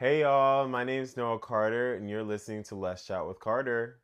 Hey y'all, my name is Noa Carter, and you're listening to Let's Chat with Carter.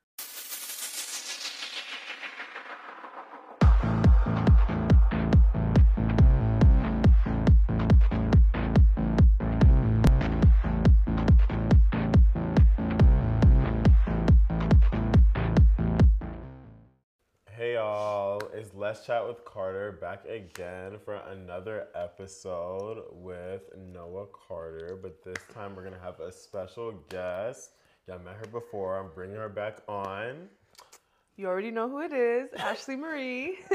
Chat with Carter back again for another episode with Noa Carter. But this time we're gonna have a special guest. Y'all met her before, I'm bringing her back on. You already know who it is, Ashley Marie,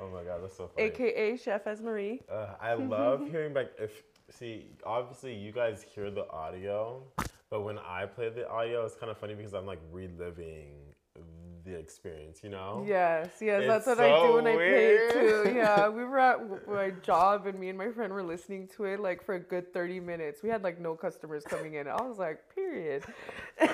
Oh my god, that's so funny. aka Chef as Marie. Uh, I love hearing back. If see, obviously you guys hear the audio, but when I play the audio, it's kind of funny because I'm like reliving the experience. You know? Yes, yes, that's It's what I do so when I weird. play too. Yeah, we were at my job and me and my friend were listening to it like for a good 30 minutes. We had like no customers coming in. I was like, period.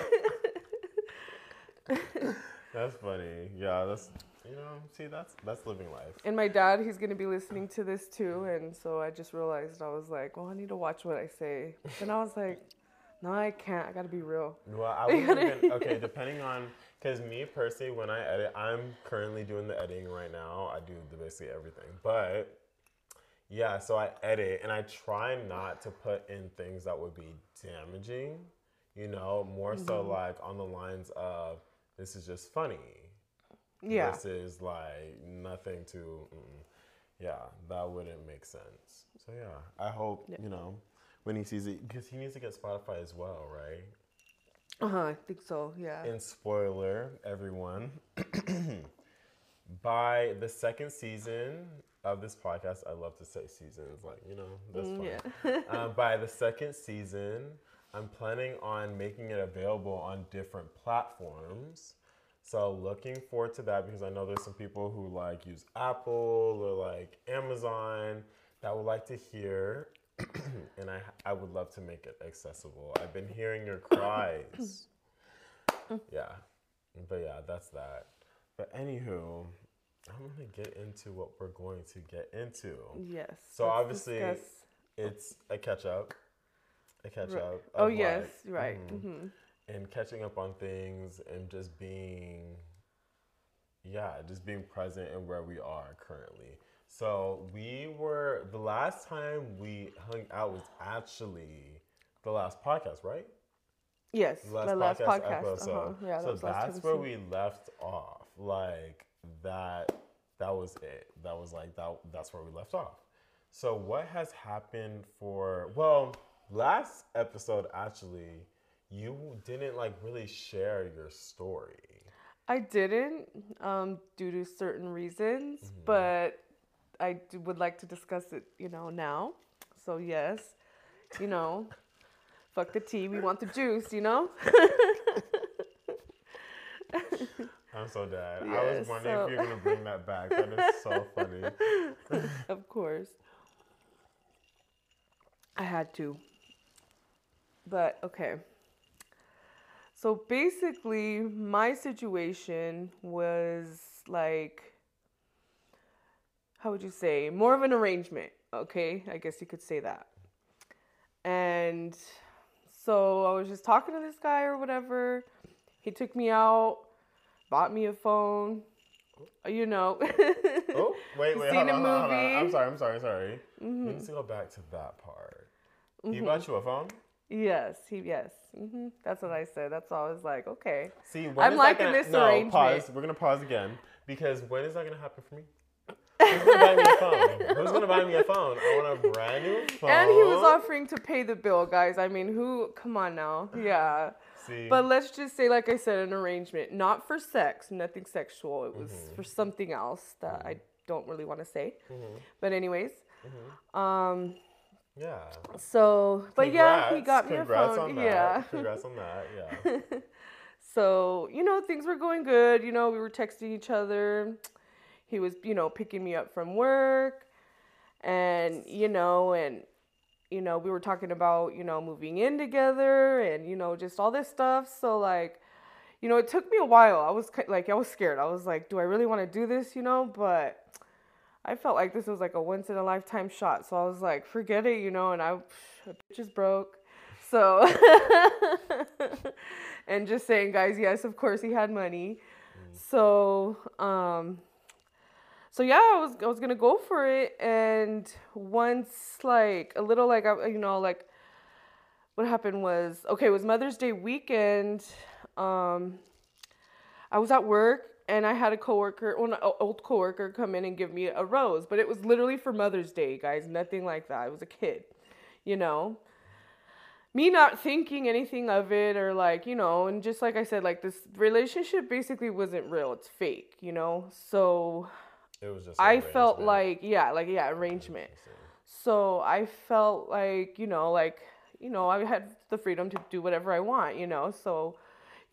That's funny. Yeah, that's you know. See, that's that's living life. and my dad, he's gonna be listening to this too. And so I just realized I was like, well, I need to watch what I say. And I was like, no, I can't. I gotta be real. Well, I even. Okay, depending on. Because me personally, when I edit, I'm currently doing the editing right now. I do the basically everything. But yeah, so I edit and I try not to put in things that would be damaging, you know, more so Mm-hmm. like on the lines of this is just funny. Yeah. This is like nothing to. Mm, yeah, that wouldn't make sense. So yeah, I hope, you know, when he sees it, because he needs to get Spotify as well, right? Uh huh. I think so. Yeah. And spoiler, everyone, by the second season of this podcast, I love to say seasons, like, you know, that's Mm, fine. yeah. um, by the second season, I'm planning on making it available on different platforms. So looking forward to that because I know there's some people who like use Apple or like Amazon that would like to hear, and I I would love to make it accessible. I've been hearing your cries. yeah, but yeah, that's that. But anywho, I'm gonna get into what we're going to get into. yes. So obviously- discuss- It's a catch up. A catch Right. up. Oh of, yes, right. mhm, hmm And catching up on things and just being, yeah, just being present in where we are currently. So we were, the last time we hung out was actually the last podcast, right? Yes, The last the last podcast, podcast. episode. Uh-huh. Yeah, that so last that's where we we left off. Like that that was it. That was like that that's where we left off. So what has happened for well, last episode actually you didn't like really share your story. I didn't um, due to certain reasons, Mm-hmm. but I would like to discuss it, you know, now. So yes, you know, fuck the tea. We want the juice, you know. I'm so dead. I was wondering so- if you're gonna bring that back. That is so funny. of course. I had to. But okay. So basically, my situation was like, how would you say, more of an arrangement. Okay, I guess you could say that. And so I was just talking to this guy or whatever. He took me out, bought me a phone, you know. Oh, wait, wait, hold on, hold on, hold on. I'm sorry, I'm sorry, sorry. We Mhm. need to go back to that part. He Mhm. bought you a phone? Yes, he yes. hmm That's what I said. That's all I was like, okay. See, when I'm is that liking gonna, this no, arrangement. pause. We're gonna pause again because when is that gonna happen for me? Who's gonna buy me a phone? Who's gonna buy me a phone? I want a brand new phone. And he was offering to pay the bill, guys. I mean, who? Come on now. Yeah. See, But let's just say, like I said, an arrangement, not for sex, nothing sexual. It was Mm-hmm. for something else that I don't really want to say. Mhm. But anyways, Mhm. um, yeah. so, but yeah, he got me a Congrats phone. on that. Yeah. Congrats on that. Yeah. So, you know, things were going good. You know, we were texting each other. He was, you know, picking me up from work. And, you know, and, you know, we were talking about, you know, moving in together and, you know, just all this stuff. So, like, you know, it took me a while. I was like, I was scared. I was like, do I really want to do this, you know? But I felt like this was like a once in a lifetime shot. So I was like, forget it, you know, and I just broke. So and just saying, guys, yes, of course he had money. So um so yeah, I was I was gonna go for it, and once like a little like I you know like what happened was okay, it was Mother's Day weekend. Um, I was at work and I had a coworker, an old coworker, come in and give me a rose, but it was literally for Mother's Day, guys. Nothing like that. I was a kid, you know. Me not thinking anything of it, or like you know, and just like I said, like this relationship basically wasn't real. It's fake, you know. So It was just. I felt like yeah, like yeah, arrangement. So I felt like you know, like you know, I had the freedom to do whatever I want, you know. So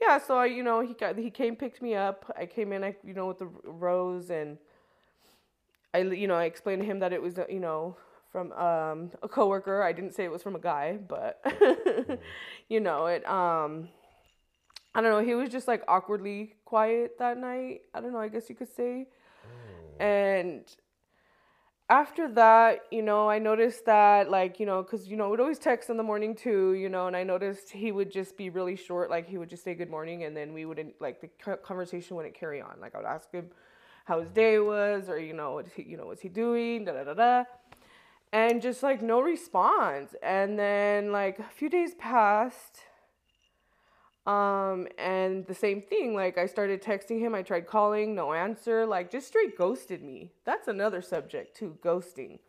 yeah, so I, you know, he got he came picked me up. I came in, I you know, with the rose and I you know I explained to him that it was uh, you know from um, a coworker. I didn't say it was from a guy, but you know it. Um, I don't know. He was just like awkwardly quiet that night. I don't know. I guess you could say. And after that, you know, I noticed that, like, you know, because, you know, we'd always text in the morning too, you know, and I noticed he would just be really short. Like, he would just say good morning, and then we wouldn't, like, the conversation wouldn't carry on. Like, I would ask him how his day was, or, you know, he, you know, what's he doing, da da da da. And just, like, no response. And then, like, a few days passed. Um, and the same thing, like I started texting him, I tried calling, no answer, like just straight ghosted me. That's another subject too, ghosting.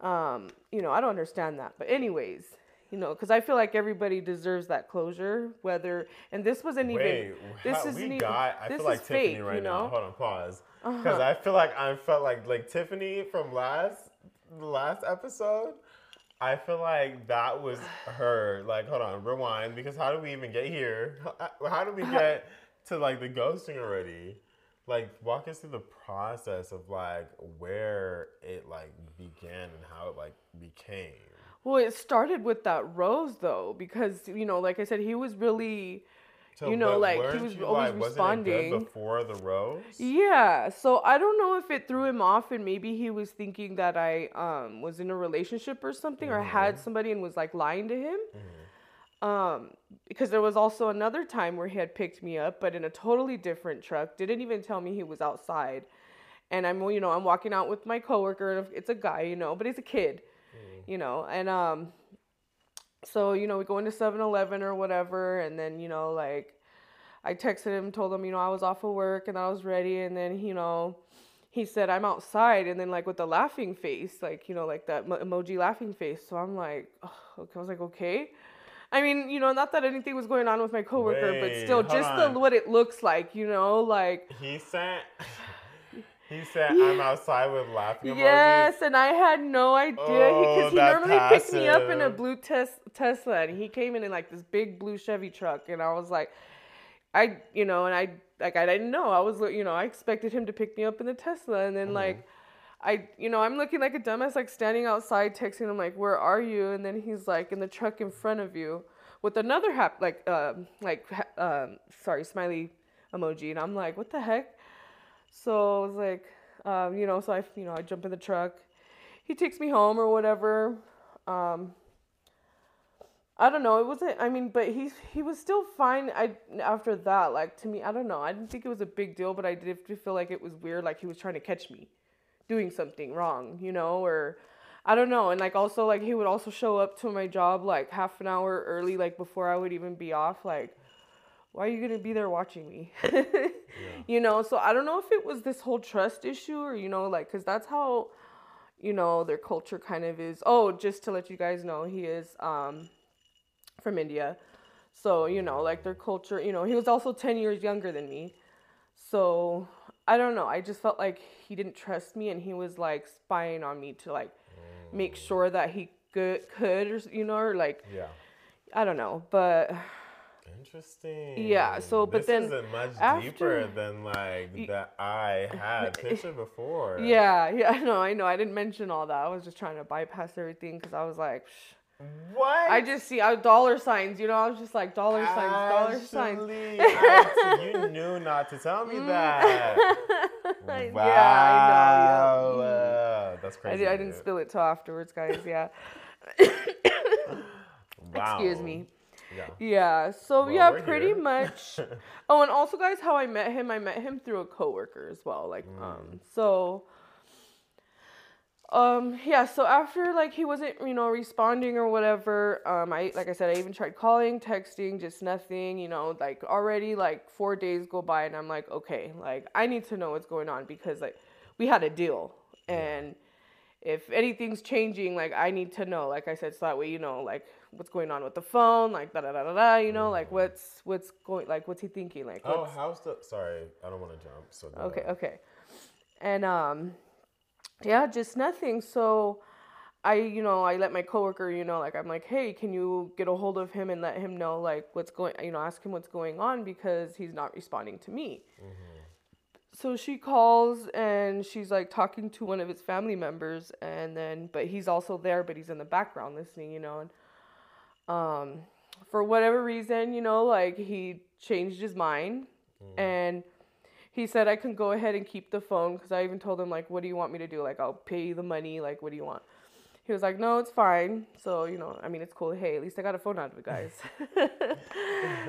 Um, you know, I don't understand that. But anyways, you know, because I feel like everybody deserves that closure, whether and this wasn't Wait, even this isn't we even got. I this feel like is Tiffany fake, right you now. know. Hold on, pause. Because Uh-huh. I feel like I felt like like Tiffany from last the last episode. I feel like that was her. Like, hold on, rewind. Because how do we even get here? How, uh, how do we get to like the ghosting already? Like, walk us through the process of like where it like began and how it like became. Well, it started with that rose though, because you know, like I said, he was really You know, like, he was always like, responding. before the rose. Yeah, so I don't know if it threw him off and maybe he was thinking that I um was in a relationship or something or had somebody and was like lying to him. Um because there was also another time where he had picked me up but in a totally different truck. Didn't even tell me he was outside. And I'm you know, I'm walking out with my coworker and it's a guy, you know, but he's a kid. You know, and um so you know we go into 7-eleven or whatever and then you know like i texted him told him you know i was off of work and i was ready and then you know he said i'm outside and then like with the laughing face like you know like that emoji laughing face so i'm like oh, okay. i was like okay i mean you know not that anything was going on with my coworker but still just on. the what it looks like you know like He sent. He said, "I'm outside with laughing emojis." Yes, and I had no idea Oh, because he, that normally picked me up in a blue tes- Tesla, and he came in in like this big blue Chevy truck, and I was like, I, you know, and I like I didn't know. I was, you know, I expected him to pick me up in the Tesla, and then Mm-hmm. like. I, you know, I'm looking like a dumbass, like standing outside, texting him, like, "Where are you?" And then he's like, "In the truck in front of you," with another hap, like, um, like, um, sorry, smiley emoji, and I'm like, "What the heck?" So I was like, um, you know, so I, you know, I jump in the truck. He takes me home or whatever. Um, I don't know. It wasn't. I mean, but he's he was still fine. I after that, like to me, I don't know. I didn't think it was a big deal, but I did feel like it was weird. Like he was trying to catch me doing something wrong, you know, or I don't know. And like also like he would also show up to my job like half an hour early, like before I would even be off. Like, why are you gonna be there watching me? You know. So I don't know if it was this whole trust issue or you know like because that's how you know their culture kind of is. Oh, just to let you guys know, he is um from India. So, you know, like their culture, you know, he was also 10 years younger than me. So, I don't know. I just felt like he didn't trust me and he was like spying on me to like make sure that he could, could or, you know, or like, Yeah. I don't know. But Interesting. Yeah, so, but this then isn't much after- deeper than like that I had pictured before. yeah, yeah, I know, I know. I didn't mention all that. I was just trying to bypass everything because I was like, Psh. What? I just see uh, dollar signs. You know, I was just like dollar signs, dollar signs. Ashley, Ashley, you knew not to tell me that. Wow. yeah, I know. yeah. Uh, that's crazy. di- I didn't spill it till afterwards, guys. Yeah. Wow. Excuse me. Yeah. Yeah. So Well, yeah, pretty here. much. Oh, and also, guys, how I met him, I met him through a coworker as well. Like, Mm. um, so. Um. Yeah. So after like he wasn't, you know, responding or whatever. Um. I like I said, I even tried calling, texting, just nothing. You know, like already like four days go by, and I'm like, okay, like I need to know what's going on because like we had a deal, and if anything's changing, like I need to know. Like I said, so that way you know, like what's going on with the phone, like da da da da da. You know, like what's what's going, like what's he thinking, like oh, how's the? Sorry, I don't want to jump. So go okay, okay, and um, yeah, just nothing. So. I, you know, I let my coworker, you know, like I'm like, hey, can you get a hold of him and let him know like what's going, you know, ask him what's going on because he's not responding to me. So she calls and she's like talking to one of his family members, and then but he's also there, but he's in the background listening, you know, and um, for whatever reason, you know, like he changed his mind, and he said I can go ahead and keep the phone because I even told him like, what do you want me to do? Like I'll pay you the money. Like what do you want? He was like, no, it's fine. So you know, I mean, it's cool. Hey, at least I got a phone out of it, guys.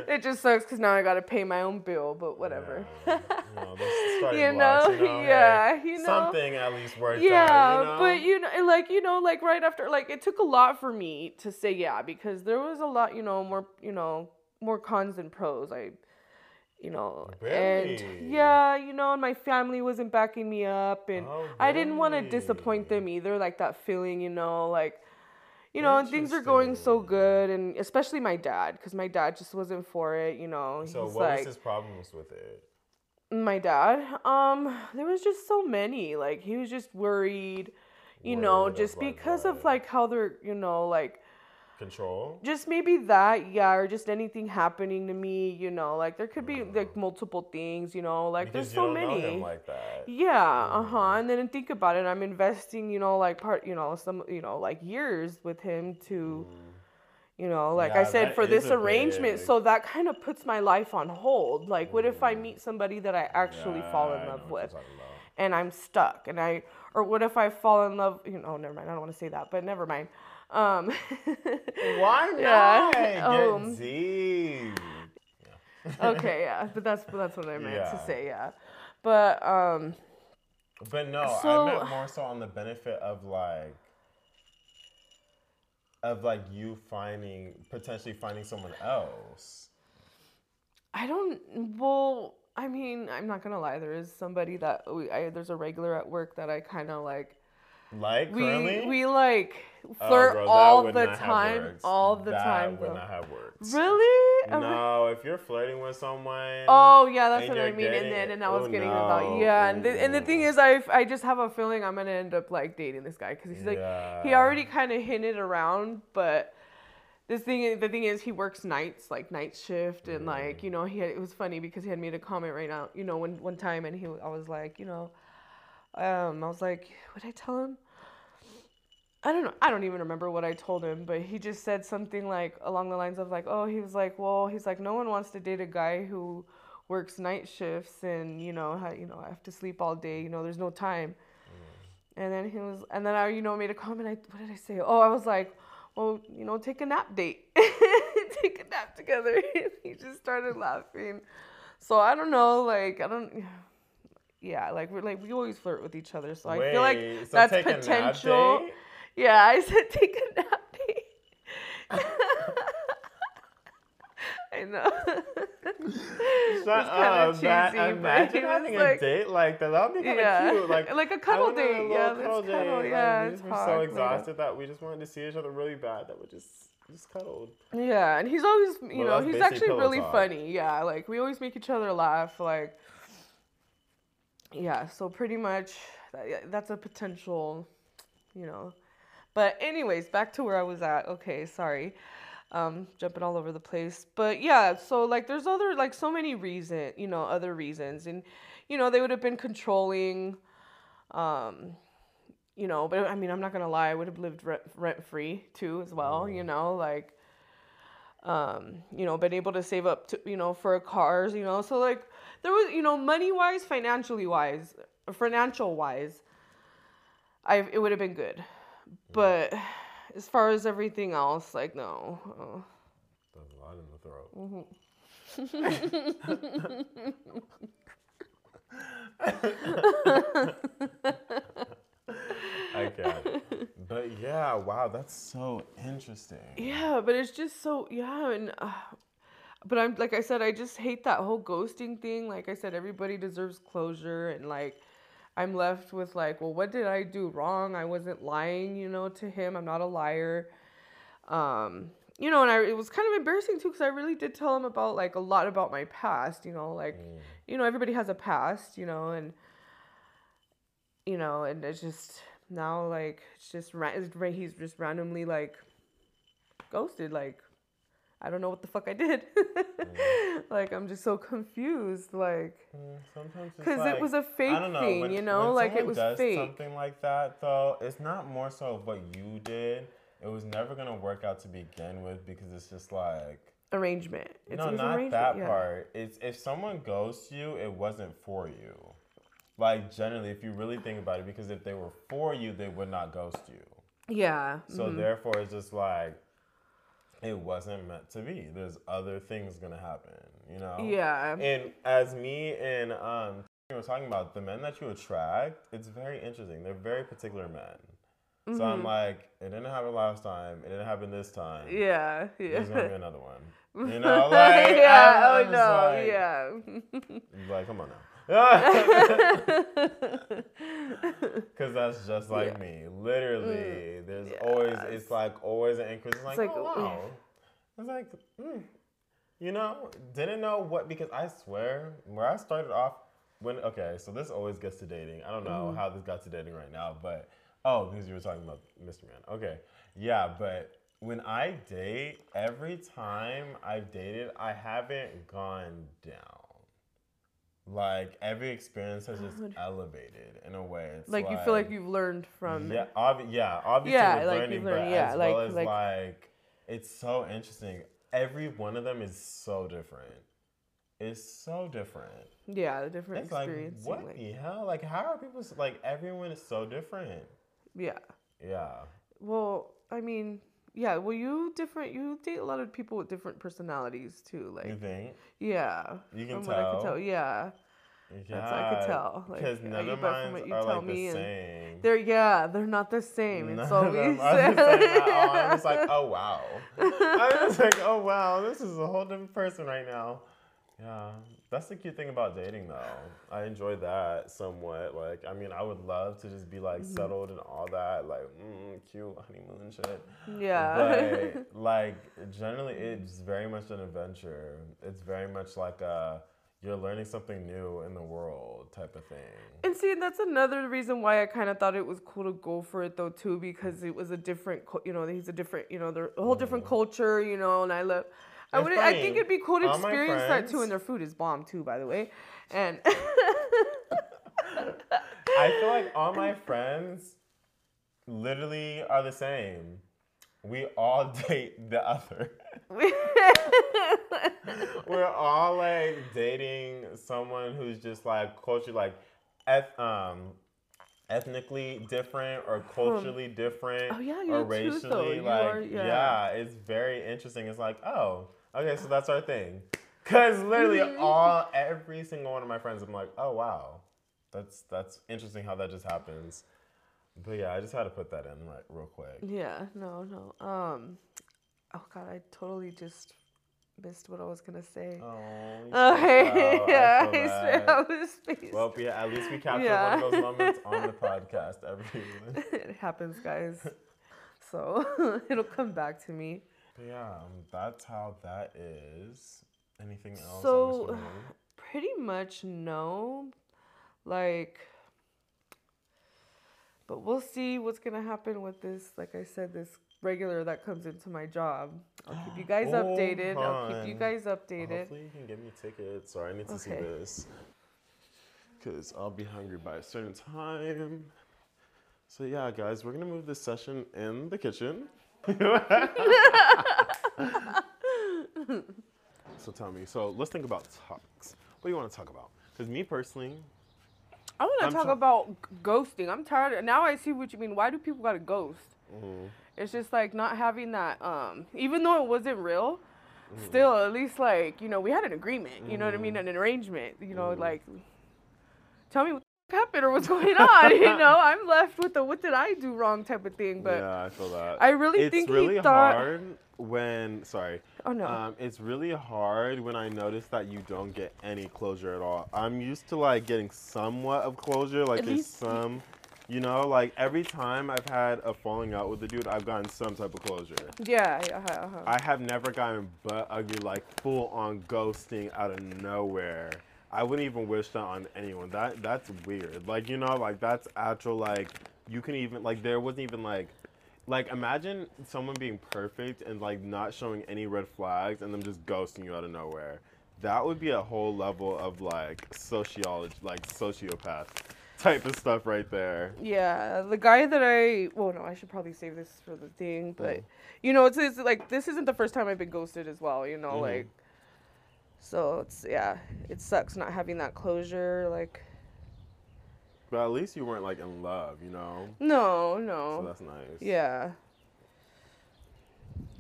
it just sucks because now I got to pay my own bill, but whatever. Yeah. No, this starting You blocks, know, you know, yeah, hey, you know. something at least worked yeah, out. You know? but you know, like you know, like right after, like it took a lot for me to say yeah because there was a lot, you know, more, you know, more cons than pros. I, you know, and yeah, you know, and my family wasn't backing me up, and Oh, I didn't want to disappoint them either. Like that feeling, you know, like. You know, and things are going so good, and especially my dad, because my dad just wasn't for it. You know, So he's what like, was his problems with it? my dad um there was just so many like he was just worried you know Worried of, just because of like how they're you know like Control. just maybe that yeah or just anything happening to me you know like there could be like multiple things you know like Because there's so many. like that. yeah uh-huh and then think about it i'm investing you know like part you know some you know like years with him to you know like i said for this arrangement. big- so that kind of puts my life on hold. Like what if i meet somebody that i actually fall in love with and i'm stuck and i or what if i fall in love you know never mind i don't want to say that but never mind um Why not? Get um, okay yeah but that's that's what i meant Yeah. to say yeah but um But no, So- I meant more so on the benefit of like of like you finding potentially finding someone else. I don't. Well, I mean, I'm not gonna lie. There is somebody that we. I, there's a regular at work that I kind of like. Like We currently? we like Oh, flirt bro, all the time. All the That time, would not have worked. Really? No, if you're flirting with someone. Oh yeah, that's what I mean. And then and I was oh, getting no. about yeah, and the, and the thing is, I I just have a feeling I'm gonna end up like dating this guy because he's like he already kind of hinted around, but this thing the thing is he works nights like night shift and like mm. you know he had, it was funny because he had made a comment right now you know when one time and he I was like you know um I was like what I tell him I don't know I don't even remember what I told him but he just said something like along the lines of like oh he was like well he's like no one wants to date a guy who works night shifts and you know you know I have to sleep all day you know there's no time and then he was, and then I, you know, made a comment. I, what did I say? Oh, I was like, well, you know, take a nap date, take a nap together. he just started laughing. So I don't know, like I don't, yeah, like we're like we always flirt with each other. So I feel like so that's a potential. Yeah, I said take a nap date. I know. Shut up. That, cheesy, but imagine having like- a date like that. That would be kind of Yeah. cute. Like, Like a cuddle date. little Yeah, cuddle cuddle. date. Yeah, like, we just were so exhausted that we just wanted to see each other really bad that we just just cuddled. Yeah, and he's always, you Well, know, he's actually really talk. funny. Yeah, like we always make each other laugh. Like, yeah, so pretty much that, that's a potential, you know. But anyways, back to where I was at. Okay, sorry, um, jumping all over the place. But yeah, so like there's other like so many reason, you know, other reasons, and you know they would have been controlling, um, you know, but I mean, I'm not gonna lie, I would have lived rent, rent free too as well, you know, like, um, you know, been able to save up to, you know, for cars, you know, so like there was, you know, money wise, financially wise, financial wise, I it would have been good, but as far as everything else, like no. There's a lot in the throat. But yeah, wow, that's so interesting. Yeah, but it's just so yeah, and uh, but I'm like I said, I just hate that whole ghosting thing. Like I said, everybody deserves closure, and like I'm left with like, well, what did I do wrong? I wasn't lying, you know, to him. I'm not a liar. Um, you know, and I it was kind of embarrassing too because I really did tell him about like a lot about my past. You know, like you know everybody has a past, you know, and you know, and it's just now like it's just he's just randomly like ghosted like I don't know what the fuck I did. like I'm just so confused like Mm, Sometimes cuz like, it was a fake know, thing, when- you know? Like it was does fake. Something like that, though, it's not more so of what you did. It was never gonna work out to begin with because it's just like Arrangement. It's no, not arrangement, that yeah. part. It's if someone ghosts you, it wasn't for you. Like generally, if you really think about it, because if they were for you, they would not ghost you. Yeah. So mhm. therefore, it's just like it wasn't meant to be. There's other things gonna happen, you know. Yeah. And as me and um, we were talking about the men that you attract, it's very interesting. They're very particular men. So Mm-hmm. I'm like, it didn't happen last time. It didn't happen this time. yeah. Yeah. There's gonna be another one. You know, like yeah. I'm Oh no. like- yeah. Like, come on now. Because that's just like Yeah. me. Literally, there's yeah, always, it's- it's like always an increase. It's like, like, oh, wow. It's like, mm. you know, didn't know what, because I swear, where I started off, when, okay, so this always gets to dating. I don't know Mm-hmm. how this got to dating right now, but, oh, because you were talking about Mr. Man. Okay. Yeah, but when I date, every time I've dated, I haven't gone down. Like every experience has just elevated in a way. It's like you feel like you've learned from yeah, obvi- yeah, obviously Yeah, like learning, you've learned- but yeah, as like- well as like- like, it's so interesting. Every one of them is so different. It's so different. yeah, the different It's like what like, the hell? Like how are people like everyone is so different? yeah. Yeah. Well, I mean, yeah. Well, you different. You date a lot of people with different personalities too. Like, You think? yeah. You can from what I could tell? tell, yeah. That's I could tell, Because uh, none of mine are tell like me the same. They're yeah, they're not the same. It's None of always are the same at all. I'm just like, oh wow. I'm just like, oh wow, this is a whole different person right now. Yeah, that's the cute thing about dating, though. I enjoy that somewhat. Like, I mean, I would love to just be like Mm-hmm. settled and all that, like mm, cute honeymoon shit. yeah. But like, generally, it's very much an adventure. It's very much like a you're learning something new in the world type of thing. And see, that's another reason why I kind of thought it was cool to go for it though too, because it was a different, you know, he's a different, you know, they're a whole different mm-hmm. culture, you know, and I love. I would, I think it'd be cool to all experience that too, and their food is bomb too, by the way, and I feel like all my friends literally are the same. We all date the other. We're all like dating someone who's just like culture like eth- um ethnically different or culturally different Oh, yeah, or too, racially though. Like are- yeah. yeah it's very interesting it's like oh okay so that's our thing because literally Mm-hmm. all every single one of my friends i'm like oh wow that's that's interesting how that just happens but yeah i just had to put that in like real quick yeah, no, no. Um, oh god, I totally just missed what I was gonna say. oh Okay, out. I yeah, I bad. straight out of space. Well, yeah, at least we captured Yeah. one of those moments on the podcast, everyone. it happens, guys. So it'll come back to me. But yeah, um, that's how that is. Anything else? So- on this one? Pretty much no. Like, but we'll see what's gonna happen with this. Like I said, this regular that comes into my job. I'll keep you guys Oh, updated. I'll keep you guys updated. Hopefully, you can get me tickets, or I need to see this. Because I'll be hungry by a certain time. So yeah, guys, we're gonna move this session in the kitchen. so tell me. So let's think about talks. What do you want to talk about? Because me personally, I want to talk about ghosting. I'm tired. Now I see what you mean. Why do people gotta ghost? mm, It's just like not having that. Um, even though it wasn't real, Mm-hmm. still at least like you know we had an agreement. You know what I mean? An arrangement. You know, Mhm. like tell me what the f- happened or what's going on. you know, I'm left with the what did I do wrong type of thing. But yeah, I feel that. I really it's think he really thought- hard when sorry. oh no. Um, it's really hard when I notice that you don't get any closure at all. I'm used to like getting somewhat of closure, like At there's least- some, you know, like every time I've had a falling out with a dude, I've gotten some type of closure. yeah. yeah uh-huh, uh-huh. I have never gotten butt ugly, like full on ghosting out of nowhere. I wouldn't even wish that on anyone. That that's weird. Like you know, like that's actual. Like you can even like there wasn't even like, like imagine someone being perfect and like not showing any red flags and them just ghosting you out of nowhere. That would be a whole level of like sociology, like sociopath type of stuff right there. Yeah, the guy that I well no, I should probably save this for the thing, but Mm. you know, it's, it's like this isn't the first time I've been ghosted as well, you know, Mhm. like so it's yeah, it sucks not having that closure like But at least you weren't like in love, you know. no, So no. that's nice. Yeah.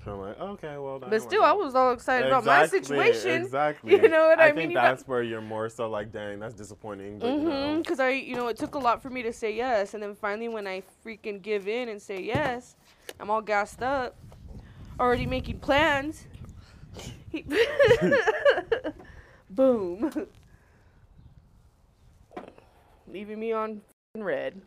So I'm like, okay, well. But still I was all excited about my situation. Exactly. You know what I I mean? think You got- that's where you're more so like, dang, that's disappointing. Mhm. know, Cuz I, you know, it took a lot for me to say yes and then finally when I freaking give in and say yes, I'm all gassed up. Already making plans. He- Boom. Leaving me on red.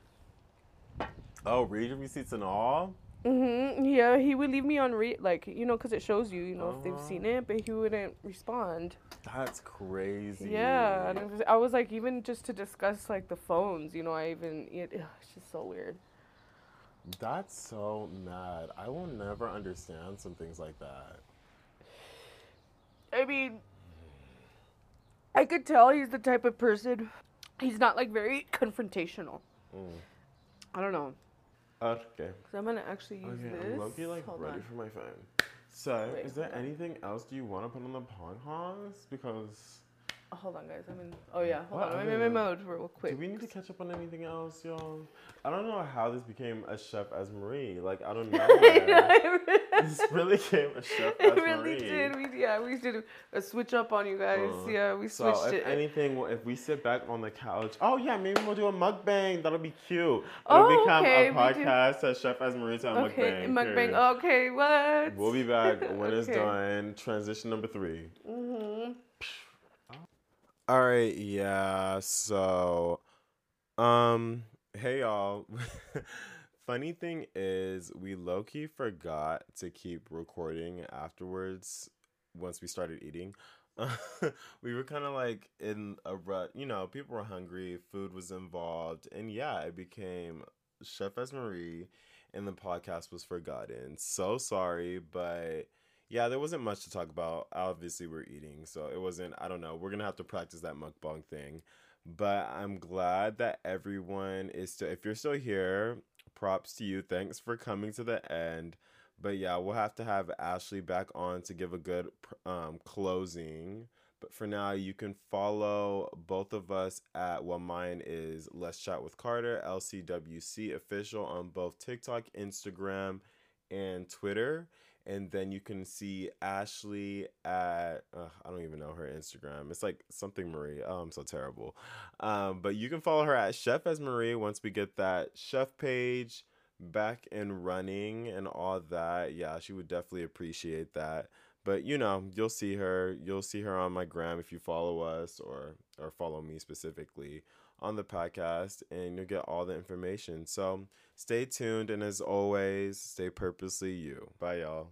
oh, read your receipts and all. Mhm. Yeah, he would leave me on read like you know because it shows you you know if they've Uh-huh. seen it, but he wouldn't respond. That's crazy. Yeah, and was, I was like even just to discuss like the phones, you know, I even it, ugh, it's just so weird. That's so mad. I will never understand some things like that. I mean, I could tell he's the type of person. He's not like very confrontational. Mm. I don't know. Okay. So I'm gonna actually use Okay, this. I'm low-key like Hold ready on. for my phone. So, Wait, is there anything else do you want to put on the podcast? Because Oh, hold on, guys. I'm in. Oh yeah, hold on. I'm in my mode real quick. do we need to catch up on anything else, y'all? I don't know how this became a chef as Marie. Like I don't know. this really came a chef as Marie. It really did. We yeah, we did a switch up on you guys. Uh, yeah, we So switched if it. anything, if we sit back on the couch, oh yeah, maybe we'll do a mukbang. That'll be cute. It'll Oh, become okay, a podcast as Chef as Marie to a okay, mukbang. mukbang. period. Okay, what? We'll be back when it's done. Transition number three. hmm All right, yeah. So, um, hey y'all. Funny thing is, we low key forgot to keep recording afterwards once we started eating. we were kind of like in a rut, you know, people were hungry, food was involved, and yeah, it became Chef as Marie, and the podcast was forgotten. So sorry, but yeah, there wasn't much to talk about. Obviously, we're eating, so it wasn't. I don't know. We're gonna have to practice that mukbang thing, but I'm glad that everyone is still. If you're still here, props to you. Thanks for coming to the end. But yeah, we'll have to have Ashley back on to give a good um, closing. But for now, you can follow both of us at well, mine is Let's Chat with Carter, LCWC official on both TikTok, Instagram, and Twitter. And then you can see Ashley at uh, I don't even know her Instagram. It's like something Marie. Oh, I'm so terrible. Um, but you can follow her at Chef as Marie once we get that chef page back and running and all that. Yeah, she would definitely appreciate that. But you know, you'll see her. You'll see her on my gram if you follow us or or follow me specifically on the podcast, and you'll get all the information. So stay tuned, and as always, stay purposely you. Bye, y'all.